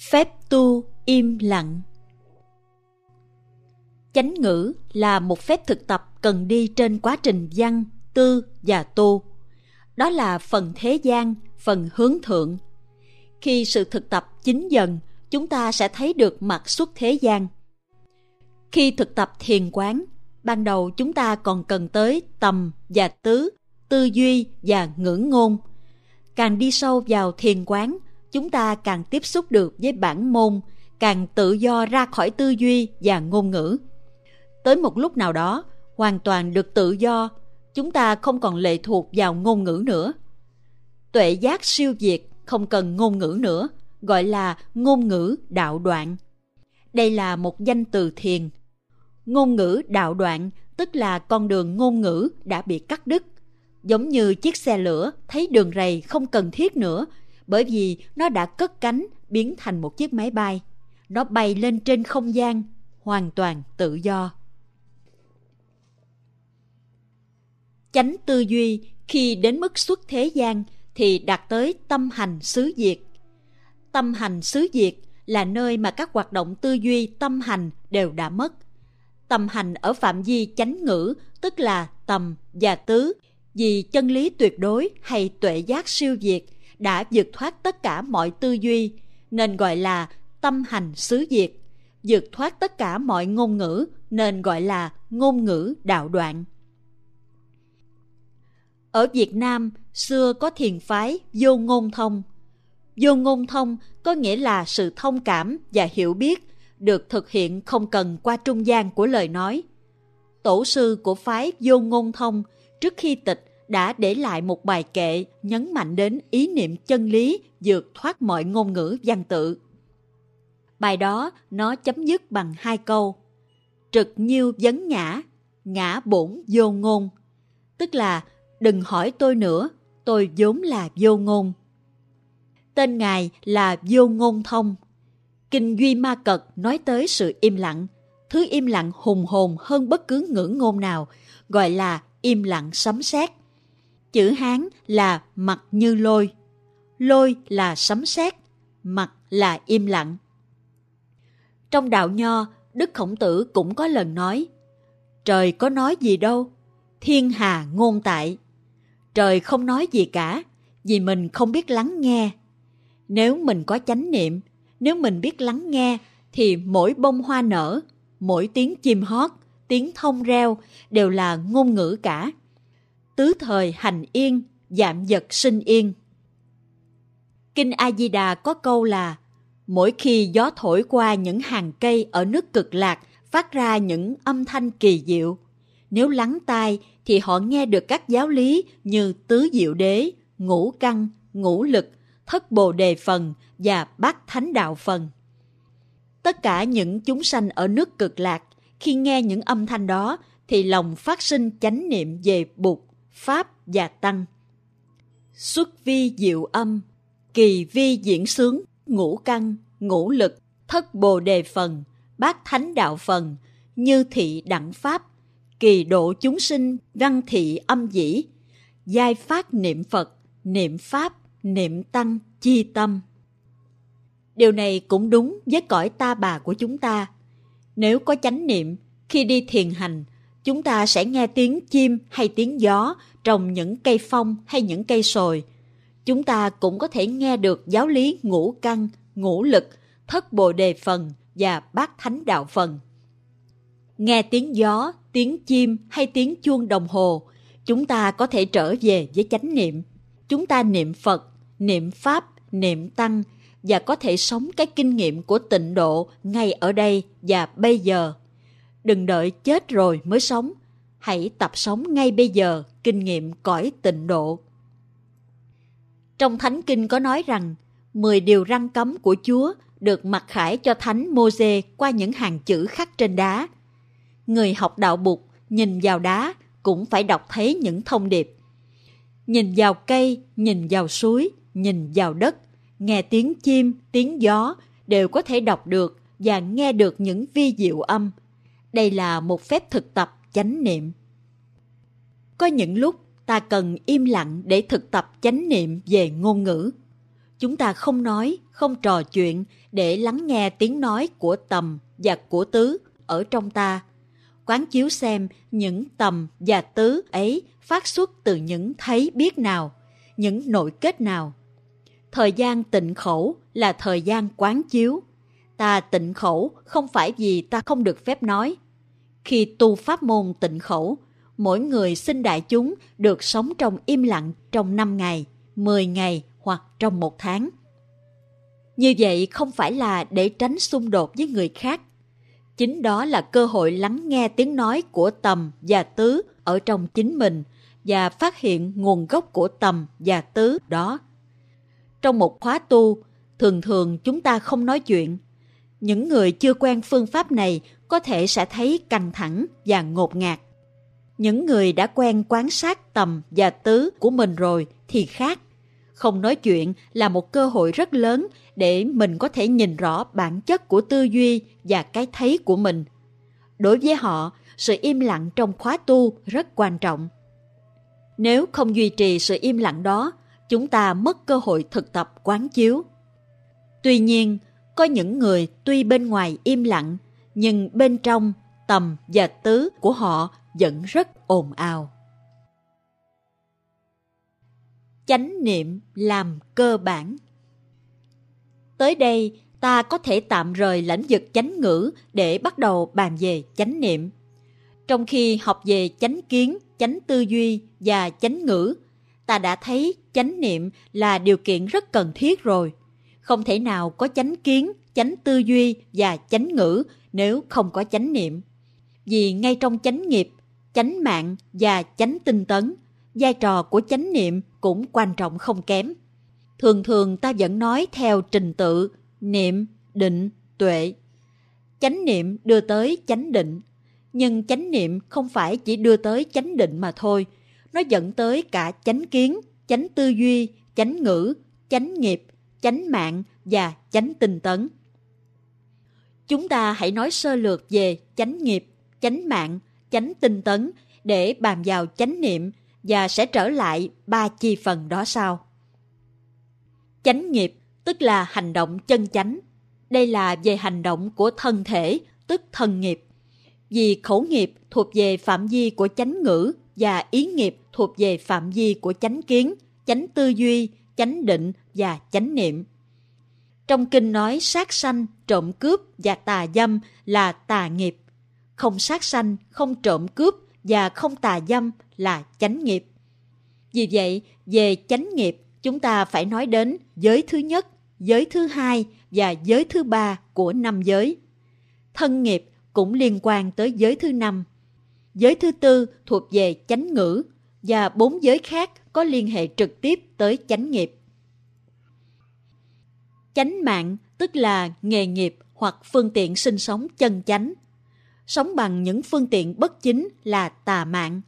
Phép tu im lặng Chánh ngữ là một phép thực tập cần đi trên quá trình văn, tư và tu. Đó là phần thế gian, phần hướng thượng. Khi sự thực tập chính dần, chúng ta sẽ thấy được mặt xuất thế gian. Khi thực tập thiền quán, ban đầu chúng ta còn cần tới tầm và tứ, tư duy và ngữ ngôn. Càng đi sâu vào thiền quán, chúng ta càng tiếp xúc được với bản môn, càng tự do ra khỏi tư duy và ngôn ngữ. Tới một lúc nào đó, hoàn toàn được tự do, chúng ta không còn lệ thuộc vào ngôn ngữ nữa. Tuệ giác siêu việt không cần ngôn ngữ nữa, gọi là ngôn ngữ đạo đoạn. Đây là một danh từ thiền. Ngôn ngữ đạo đoạn tức là con đường ngôn ngữ đã bị cắt đứt. Giống như chiếc xe lửa thấy đường rầy không cần thiết nữa bởi vì nó đã cất cánh biến thành một chiếc máy bay. Nó bay lên trên không gian, hoàn toàn tự do. Chánh tư duy khi đến mức xuất thế gian thì đạt tới tâm hành xứ diệt. Tâm hành xứ diệt là nơi mà các hoạt động tư duy tâm hành đều đã mất. Tâm hành ở phạm vi chánh ngữ tức là tầm và tứ vì chân lý tuyệt đối hay tuệ giác siêu diệt đã vượt thoát tất cả mọi tư duy, nên gọi là tâm hành xứ diệt. Vượt thoát tất cả mọi ngôn ngữ, nên gọi là ngôn ngữ đạo đoạn. Ở việt nam, xưa có thiền phái vô ngôn thông. Vô ngôn thông có nghĩa là sự thông cảm và hiểu biết được thực hiện không cần qua trung gian của lời nói. Tổ sư của phái vô ngôn thông trước khi tịch đã để lại một bài kệ nhấn mạnh đến ý niệm chân lý vượt thoát mọi ngôn ngữ văn tự. Bài đó nó chấm dứt bằng hai câu. Trực nhiêu vấn ngã, ngã bổn vô ngôn. Tức là đừng hỏi tôi nữa, tôi vốn là vô ngôn. Tên Ngài là Vô Ngôn Thông. Kinh Duy Ma Cật nói tới sự im lặng, thứ im lặng hùng hồn hơn bất cứ ngữ ngôn nào, gọi là im lặng sấm sét. Chữ Hán là mặt như lôi, lôi là sấm sét, mặt là im lặng. Trong đạo nho, Đức Khổng Tử cũng có lần nói, trời có nói gì đâu, thiên hà ngôn tại. Trời không nói gì cả, vì mình không biết lắng nghe. Nếu mình có chánh niệm, nếu mình biết lắng nghe, thì mỗi bông hoa nở, mỗi tiếng chim hót, tiếng thông reo đều là ngôn ngữ cả tứ thời hành yên, giảm vật sinh yên. Kinh A-di-đà có câu là Mỗi khi gió thổi qua những hàng cây ở nước cực lạc phát ra những âm thanh kỳ diệu. Nếu lắng tai thì họ nghe được các giáo lý như tứ diệu đế, ngũ căn, ngũ lực, thất bồ đề phần và bát thánh đạo phần. Tất cả những chúng sanh ở nước cực lạc khi nghe những âm thanh đó thì lòng phát sinh chánh niệm về Bụt, Pháp và Tăng. Xuất vi diệu âm, kỳ vi diễn sướng, ngũ căn, ngũ lực, thất bồ đề phần, bát thánh đạo phần, như thị đẳng Pháp, kỳ độ chúng sinh, văn thị âm dĩ, giai phát niệm Phật, niệm Pháp, niệm Tăng, chi tâm. Điều này cũng đúng với cõi ta bà của chúng ta. Nếu có chánh niệm, khi đi thiền hành, chúng ta sẽ nghe tiếng chim hay tiếng gió trồng những cây phong hay những cây sồi. Chúng ta cũng có thể nghe được giáo lý ngũ căn, ngũ lực, thất bồ đề phần và bát thánh đạo phần. Nghe tiếng gió, tiếng chim hay tiếng chuông đồng hồ, chúng ta có thể trở về với chánh niệm. Chúng ta niệm Phật, niệm Pháp, niệm Tăng và có thể sống cái kinh nghiệm của tịnh độ ngay ở đây và bây giờ. Đừng đợi chết rồi mới sống, hãy tập sống ngay bây giờ kinh nghiệm cõi tịnh độ. Trong Thánh Kinh có nói rằng, 10 điều răn cấm của Chúa được mặc khải cho Thánh Môse qua những hàng chữ khắc trên đá. Người học đạo bục nhìn vào đá cũng phải đọc thấy những thông điệp. Nhìn vào cây, nhìn vào suối, nhìn vào đất, nghe tiếng chim, tiếng gió đều có thể đọc được và nghe được những vi diệu âm. Đây là một phép thực tập chánh niệm. Có những lúc ta cần im lặng để thực tập chánh niệm về ngôn ngữ. chúng ta không nói, không trò chuyện để lắng nghe tiếng nói của tầm và của tứ ở trong ta. Quán chiếu xem những tầm và tứ ấy phát xuất từ những thấy biết nào, những nội kết nào. Thời gian tịnh khẩu là thời gian quán chiếu. Ta tịnh khẩu không phải vì ta không được phép nói. Khi tu pháp môn tịnh khẩu, mỗi người xin đại chúng được sống trong im lặng trong 5 ngày, 10 ngày hoặc trong một tháng. Như vậy không phải là để tránh xung đột với người khác. Chính đó là cơ hội lắng nghe tiếng nói của tầm và tứ ở trong chính mình và phát hiện nguồn gốc của tầm và tứ đó. Trong một khóa tu, thường thường chúng ta không nói chuyện. Những người chưa quen phương pháp này có thể sẽ thấy căng thẳng và ngột ngạt. Những người đã quen quan sát tầm và tứ của mình rồi thì khác. Không nói chuyện là một cơ hội rất lớn để mình có thể nhìn rõ bản chất của tư duy và cái thấy của mình. Đối với họ, sự im lặng trong khóa tu rất quan trọng. Nếu không duy trì sự im lặng đó, chúng ta mất cơ hội thực tập quán chiếu. Tuy nhiên, có những người tuy bên ngoài im lặng, nhưng bên trong tầm và tứ của họ vẫn rất ồn ào. Chánh niệm làm cơ bản Tới đây, ta có thể tạm rời lãnh vực chánh ngữ để bắt đầu bàn về chánh niệm. Trong khi học về chánh kiến, chánh tư duy và chánh ngữ, ta đã thấy chánh niệm là điều kiện rất cần thiết rồi. Không thể nào có chánh kiến, chánh tư duy và chánh ngữ nếu không có chánh niệm. Vì ngay trong chánh nghiệp, chánh mạng và chánh tinh tấn, vai trò của chánh niệm cũng quan trọng không kém. Thường thường ta vẫn nói theo trình tự, niệm, định, tuệ. Chánh niệm đưa tới chánh định, nhưng chánh niệm không phải chỉ đưa tới chánh định mà thôi, nó dẫn tới cả chánh kiến, chánh tư duy, chánh ngữ, chánh nghiệp, chánh mạng và chánh tinh tấn. Chúng ta hãy nói sơ lược về chánh nghiệp, chánh mạng, chánh tinh tấn để bàn vào chánh niệm và sẽ trở lại ba chi phần đó sau. Chánh nghiệp tức là hành động chân chánh. Đây là về hành động của thân thể, tức thân nghiệp. Vì khẩu nghiệp thuộc về phạm vi của chánh ngữ và ý nghiệp thuộc về phạm vi của chánh kiến, chánh tư duy, chánh định và chánh niệm. Trong kinh nói sát sanh, trộm cướp và tà dâm là tà nghiệp. Không sát sanh, không trộm cướp và không tà dâm là chánh nghiệp. Vì vậy, về chánh nghiệp, chúng ta phải nói đến giới thứ nhất, giới thứ hai và giới thứ ba của năm giới. Thân nghiệp cũng liên quan tới giới thứ năm. Giới thứ tư thuộc về chánh ngữ và bốn giới khác có liên hệ trực tiếp tới chánh nghiệp. Chánh mạng tức là nghề nghiệp hoặc phương tiện sinh sống chân chánh. Sống bằng những phương tiện bất chính là tà mạng.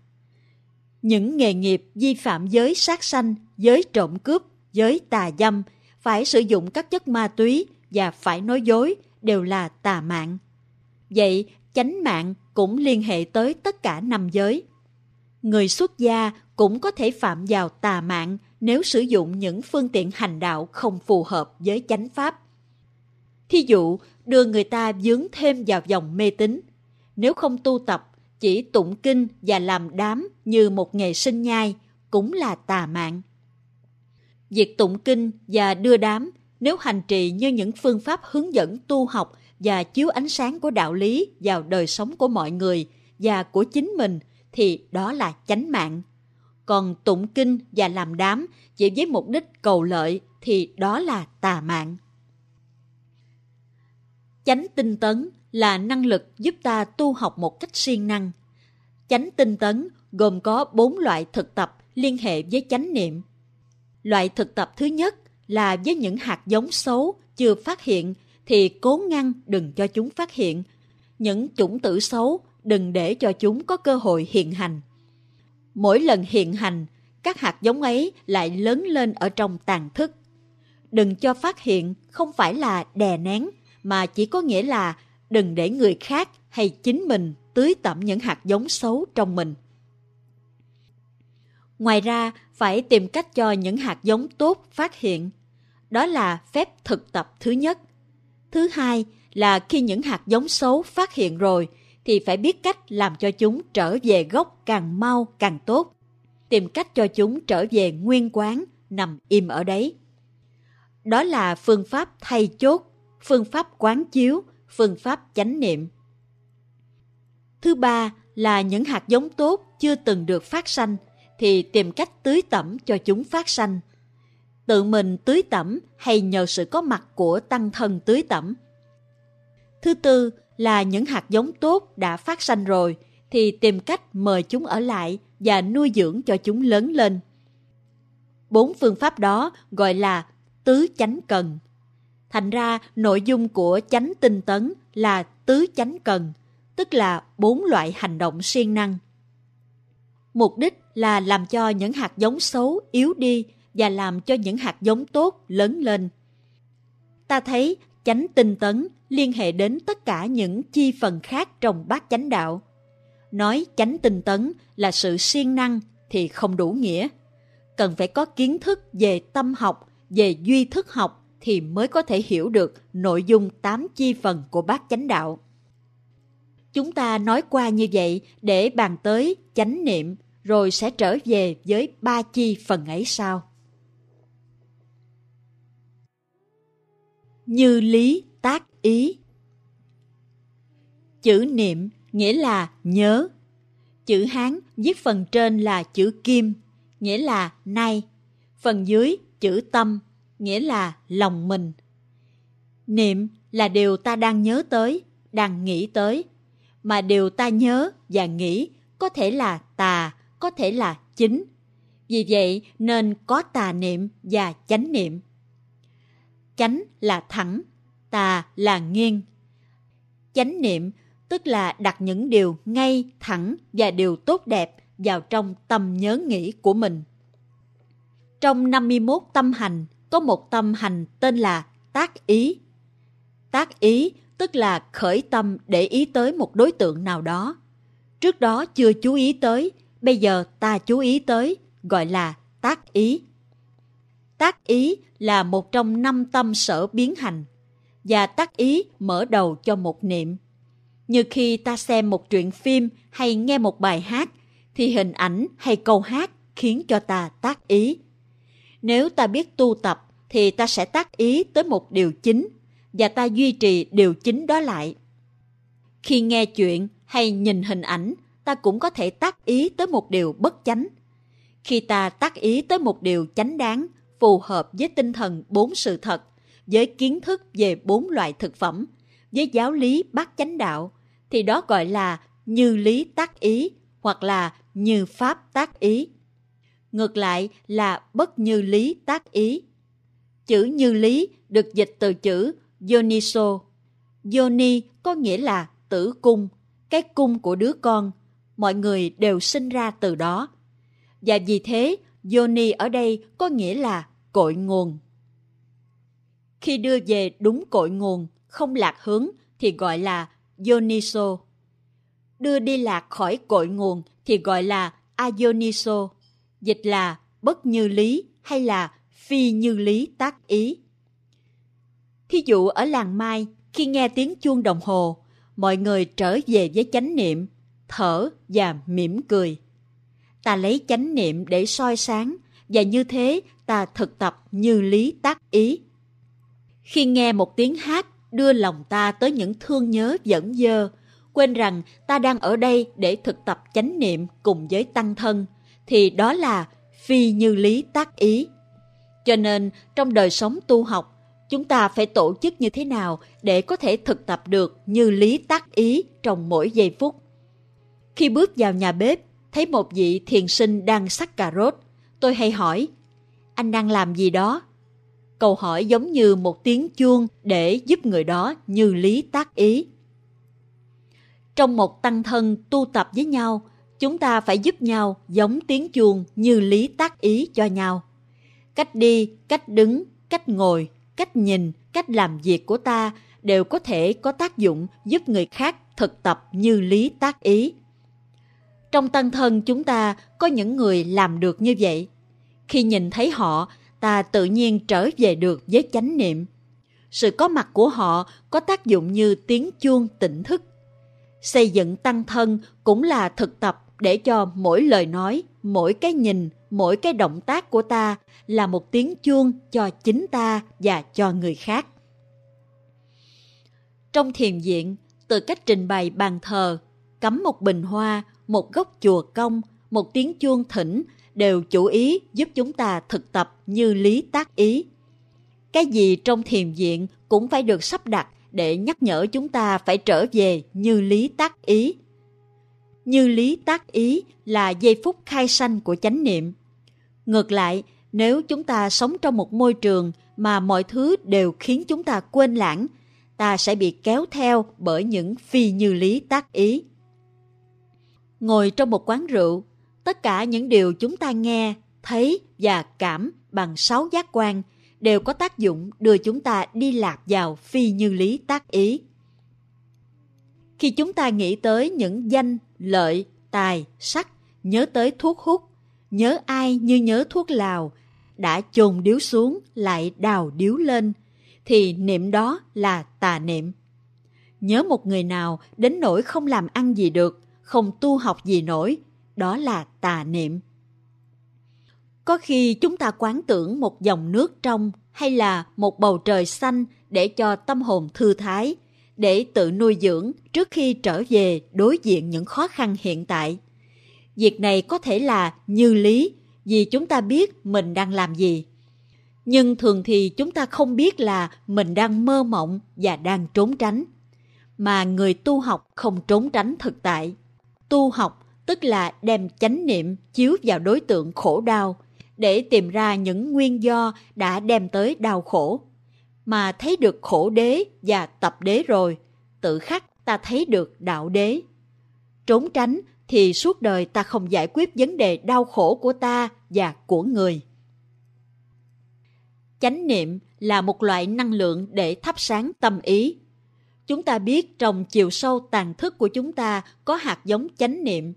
Những nghề nghiệp vi phạm giới sát sanh, giới trộm cướp, giới tà dâm, phải sử dụng các chất ma túy và phải nói dối đều là tà mạng. Vậy, chánh mạng cũng liên hệ tới tất cả năm giới. Người xuất gia cũng có thể phạm vào tà mạng nếu sử dụng những phương tiện hành đạo không phù hợp với chánh pháp. Thí dụ, đưa người ta dướng thêm vào dòng mê tín. Nếu không tu tập, chỉ tụng kinh và làm đám như một nghề sinh nhai cũng là tà mạng. Việc tụng kinh và đưa đám nếu hành trì như những phương pháp hướng dẫn tu học và chiếu ánh sáng của đạo lý vào đời sống của mọi người và của chính mình thì đó là chánh mạng. Còn tụng kinh và làm đám chỉ với mục đích cầu lợi thì đó là tà mạng. Chánh tinh tấn là năng lực giúp ta tu học một cách siêng năng. Chánh tinh tấn gồm có bốn loại thực tập liên hệ với chánh niệm. Loại thực tập thứ nhất là với những hạt giống xấu chưa phát hiện thì cố ngăn đừng cho chúng phát hiện. Những chủng tử xấu đừng để cho chúng có cơ hội hiện hành. Mỗi lần hiện hành, các hạt giống ấy lại lớn lên ở trong tàn thức. Đừng cho phát hiện không phải là đè nén, mà chỉ có nghĩa là đừng để người khác hay chính mình tưới tẩm những hạt giống xấu trong mình. Ngoài ra, phải tìm cách cho những hạt giống tốt phát hiện. Đó là phép thực tập thứ nhất. Thứ hai là khi những hạt giống xấu phát hiện rồi thì phải biết cách làm cho chúng trở về gốc càng mau càng tốt. Tìm cách cho chúng trở về nguyên quán, nằm im ở đấy. Đó là phương pháp thay chốt, phương pháp quán chiếu, phương pháp chánh niệm. Thứ ba là những hạt giống tốt chưa từng được phát sanh thì tìm cách tưới tẩm cho chúng phát sanh. Tự mình tưới tẩm hay nhờ sự có mặt của tăng thân tưới tẩm. Thứ tư là những hạt giống tốt đã phát sanh rồi thì tìm cách mời chúng ở lại và nuôi dưỡng cho chúng lớn lên. Bốn phương pháp đó gọi là tứ chánh cần. Thành ra nội dung của chánh tinh tấn là tứ chánh cần, tức là bốn loại hành động siêng năng. Mục đích là làm cho những hạt giống xấu yếu đi và làm cho những hạt giống tốt lớn lên. Ta thấy chánh tinh tấn liên hệ đến tất cả những chi phần khác trong bát chánh đạo. Nói chánh tinh tấn là sự siêng năng thì không đủ nghĩa. Cần phải có kiến thức về tâm học, về duy thức học thì mới có thể hiểu được nội dung tám chi phần của bát chánh đạo. Chúng ta nói qua như vậy để bàn tới chánh niệm rồi sẽ trở về với ba chi phần ấy sau. Như lý tác ý Chữ niệm nghĩa là nhớ. Chữ Hán viết phần trên là chữ kim, nghĩa là nay. Phần dưới chữ tâm, nghĩa là lòng mình. Niệm là điều ta đang nhớ tới, đang nghĩ tới. Mà điều ta nhớ và nghĩ có thể là tà, có thể là chính. Vì vậy nên có tà niệm và chánh niệm. Chánh là thẳng, tà là nghiêng. Chánh niệm tức là đặt những điều ngay, thẳng và điều tốt đẹp vào trong tâm nhớ nghĩ của mình. Trong 51 tâm hành, có một tâm hành tên là tác ý. Tác ý tức là khởi tâm để ý tới một đối tượng nào đó. Trước đó chưa chú ý tới, bây giờ ta chú ý tới, gọi là tác ý. Tác ý là một trong năm tâm sở biến hành, và tác ý mở đầu cho một niệm. Như khi ta xem một truyện phim hay nghe một bài hát, thì hình ảnh hay câu hát khiến cho ta tác ý. Nếu ta biết tu tập, thì ta sẽ tác ý tới một điều chính, và ta duy trì điều chính đó lại. Khi nghe chuyện hay nhìn hình ảnh, ta cũng có thể tác ý tới một điều bất chánh. Khi ta tác ý tới một điều chánh đáng, phù hợp với tinh thần bốn sự thật, với kiến thức về bốn loại thực phẩm, với giáo lý bát chánh đạo, thì đó gọi là như lý tác ý hoặc là như pháp tác ý. Ngược lại là bất như lý tác ý. Chữ như lý được dịch từ chữ Yoniso. Yoni có nghĩa là tử cung, cái cung của đứa con. Mọi người đều sinh ra từ đó. Và vì thế, Yoni ở đây có nghĩa là cội nguồn. Khi đưa về đúng cội nguồn, không lạc hướng thì gọi là Yoniso. Đưa đi lạc khỏi cội nguồn thì gọi là Ayoniso, dịch là bất như lý hay là phi như lý tác ý. Thí dụ ở làng Mai, khi nghe tiếng chuông đồng hồ, mọi người trở về với chánh niệm, thở và mỉm cười. Ta lấy chánh niệm để soi sáng và như thế ta thực tập như lý tác ý. Khi nghe một tiếng hát đưa lòng ta tới những thương nhớ dẫn dơ, quên rằng ta đang ở đây để thực tập chánh niệm cùng với tăng thân, thì đó là phi như lý tác ý. Cho nên trong đời sống tu học, chúng ta phải tổ chức như thế nào để có thể thực tập được như lý tác ý trong mỗi giây phút. Khi bước vào nhà bếp, thấy một vị thiền sinh đang sắc cà rốt, tôi hay hỏi, anh đang làm gì đó? Câu hỏi giống như một tiếng chuông để giúp người đó như lý tác ý. Trong một tăng thân tu tập với nhau, chúng ta phải giúp nhau giống tiếng chuông như lý tác ý cho nhau. Cách đi, cách đứng, cách ngồi, cách nhìn, cách làm việc của ta đều có thể có tác dụng giúp người khác thực tập như lý tác ý. Trong tăng thân chúng ta có những người làm được như vậy. Khi nhìn thấy họ, ta tự nhiên trở về được với chánh niệm. Sự có mặt của họ có tác dụng như tiếng chuông tỉnh thức. Xây dựng tăng thân cũng là thực tập để cho mỗi lời nói, mỗi cái nhìn, mỗi cái động tác của ta là một tiếng chuông cho chính ta và cho người khác. Trong thiền viện, từ cách trình bày bàn thờ, cắm một bình hoa, một gốc chùa công, một tiếng chuông thỉnh đều chủ ý giúp chúng ta thực tập như lý tác ý. Cái gì trong thiền viện cũng phải được sắp đặt để nhắc nhở chúng ta phải trở về như lý tác ý. Như lý tác ý là giây phút khai sanh của chánh niệm. Ngược lại, nếu chúng ta sống trong một môi trường mà mọi thứ đều khiến chúng ta quên lãng, ta sẽ bị kéo theo bởi những phi như lý tác ý. Ngồi trong một quán rượu, tất cả những điều chúng ta nghe, thấy và cảm bằng sáu giác quan đều có tác dụng đưa chúng ta đi lạc vào phi như lý tác ý. Khi chúng ta nghĩ tới những danh, lợi, tài, sắc, nhớ tới thuốc hút, nhớ ai như nhớ thuốc lào, đã chồn điếu xuống lại đào điếu lên, thì niệm đó là tà niệm. Nhớ một người nào đến nỗi không làm ăn gì được, không tu học gì nổi, đó là tà niệm. Có khi chúng ta quán tưởng một dòng nước trong hay là một bầu trời xanh để cho tâm hồn thư thái, để tự nuôi dưỡng trước khi trở về đối diện những khó khăn hiện tại. Việc này có thể là như lý vì chúng ta biết mình đang làm gì. Nhưng thường thì chúng ta không biết là mình đang mơ mộng và đang trốn tránh. Mà người tu học không trốn tránh thực tại. Tu học tức là đem chánh niệm chiếu vào đối tượng khổ đau để tìm ra những nguyên do đã đem tới đau khổ. Mà thấy được khổ đế và tập đế rồi, tự khắc ta thấy được đạo đế. Trốn tránh thì suốt đời ta không giải quyết vấn đề đau khổ của ta và của người. Chánh niệm là một loại năng lượng để thắp sáng tâm ý. Chúng ta biết trong chiều sâu tàn thức của chúng ta có hạt giống chánh niệm.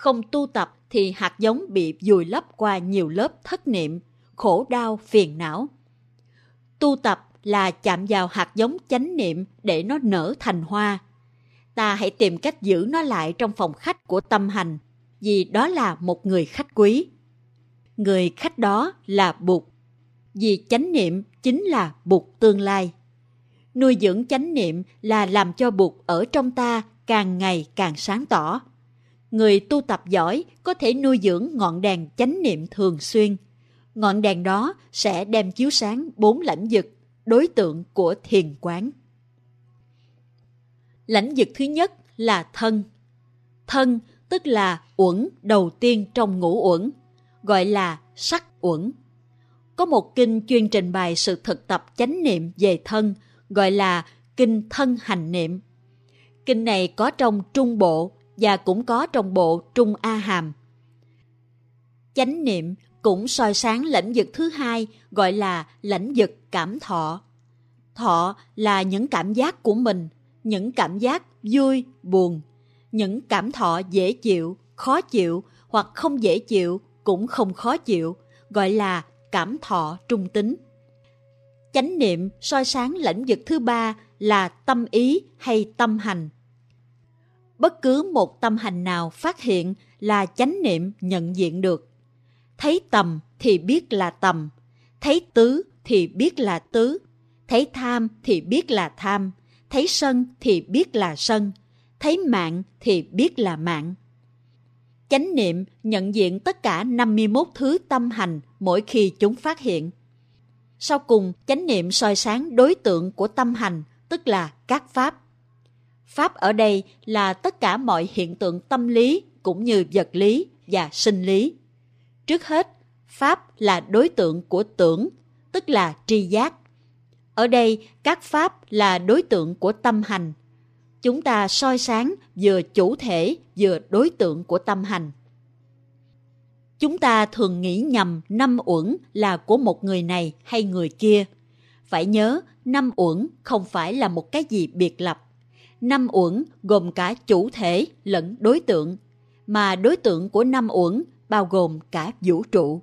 Không tu tập thì hạt giống bị vùi lấp qua nhiều lớp thất niệm, khổ đau, phiền não. Tu tập là chạm vào hạt giống chánh niệm để nó nở thành hoa. Ta hãy tìm cách giữ nó lại trong phòng khách của tâm hành, vì đó là một người khách quý. Người khách đó là Bụt, vì chánh niệm chính là Bụt tương lai. Nuôi dưỡng chánh niệm là làm cho Bụt ở trong ta càng ngày càng sáng tỏ người tu tập giỏi có thể nuôi dưỡng ngọn đèn chánh niệm thường xuyên. Ngọn đèn đó sẽ đem chiếu sáng bốn lãnh vực, đối tượng của thiền quán. Lãnh vực thứ nhất là thân. Thân tức là uẩn đầu tiên trong ngũ uẩn, gọi là sắc uẩn. Có một kinh chuyên trình bày sự thực tập chánh niệm về thân, gọi là Kinh Thân Hành Niệm. Kinh này có trong Trung Bộ và cũng có trong bộ Trung A Hàm. Chánh niệm cũng soi sáng lãnh vực thứ hai gọi là lãnh vực cảm thọ. Thọ là những cảm giác của mình, những cảm giác vui, buồn, những cảm thọ dễ chịu, khó chịu hoặc không dễ chịu cũng không khó chịu, gọi là cảm thọ trung tính. Chánh niệm soi sáng lãnh vực thứ ba là tâm ý hay tâm hành bất cứ một tâm hành nào phát hiện là chánh niệm nhận diện được. Thấy tầm thì biết là tầm, thấy tứ thì biết là tứ, thấy tham thì biết là tham, thấy sân thì biết là sân, thấy mạng thì biết là mạng. Chánh niệm nhận diện tất cả 51 thứ tâm hành mỗi khi chúng phát hiện. Sau cùng, chánh niệm soi sáng đối tượng của tâm hành, tức là các pháp Pháp ở đây là tất cả mọi hiện tượng tâm lý cũng như vật lý và sinh lý. Trước hết, Pháp là đối tượng của tưởng, tức là tri giác. Ở đây, các Pháp là đối tượng của tâm hành. Chúng ta soi sáng vừa chủ thể vừa đối tượng của tâm hành. Chúng ta thường nghĩ nhầm năm uẩn là của một người này hay người kia. Phải nhớ, năm uẩn không phải là một cái gì biệt lập năm uẩn gồm cả chủ thể lẫn đối tượng, mà đối tượng của năm uẩn bao gồm cả vũ trụ.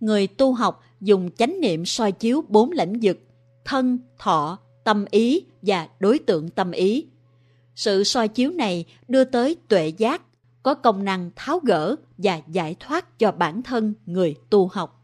người tu học dùng chánh niệm soi chiếu bốn lãnh vực, thân, thọ, tâm ý và đối tượng tâm ý. Sự soi chiếu này đưa tới tuệ giác, có công năng tháo gỡ và giải thoát cho bản thân người tu học.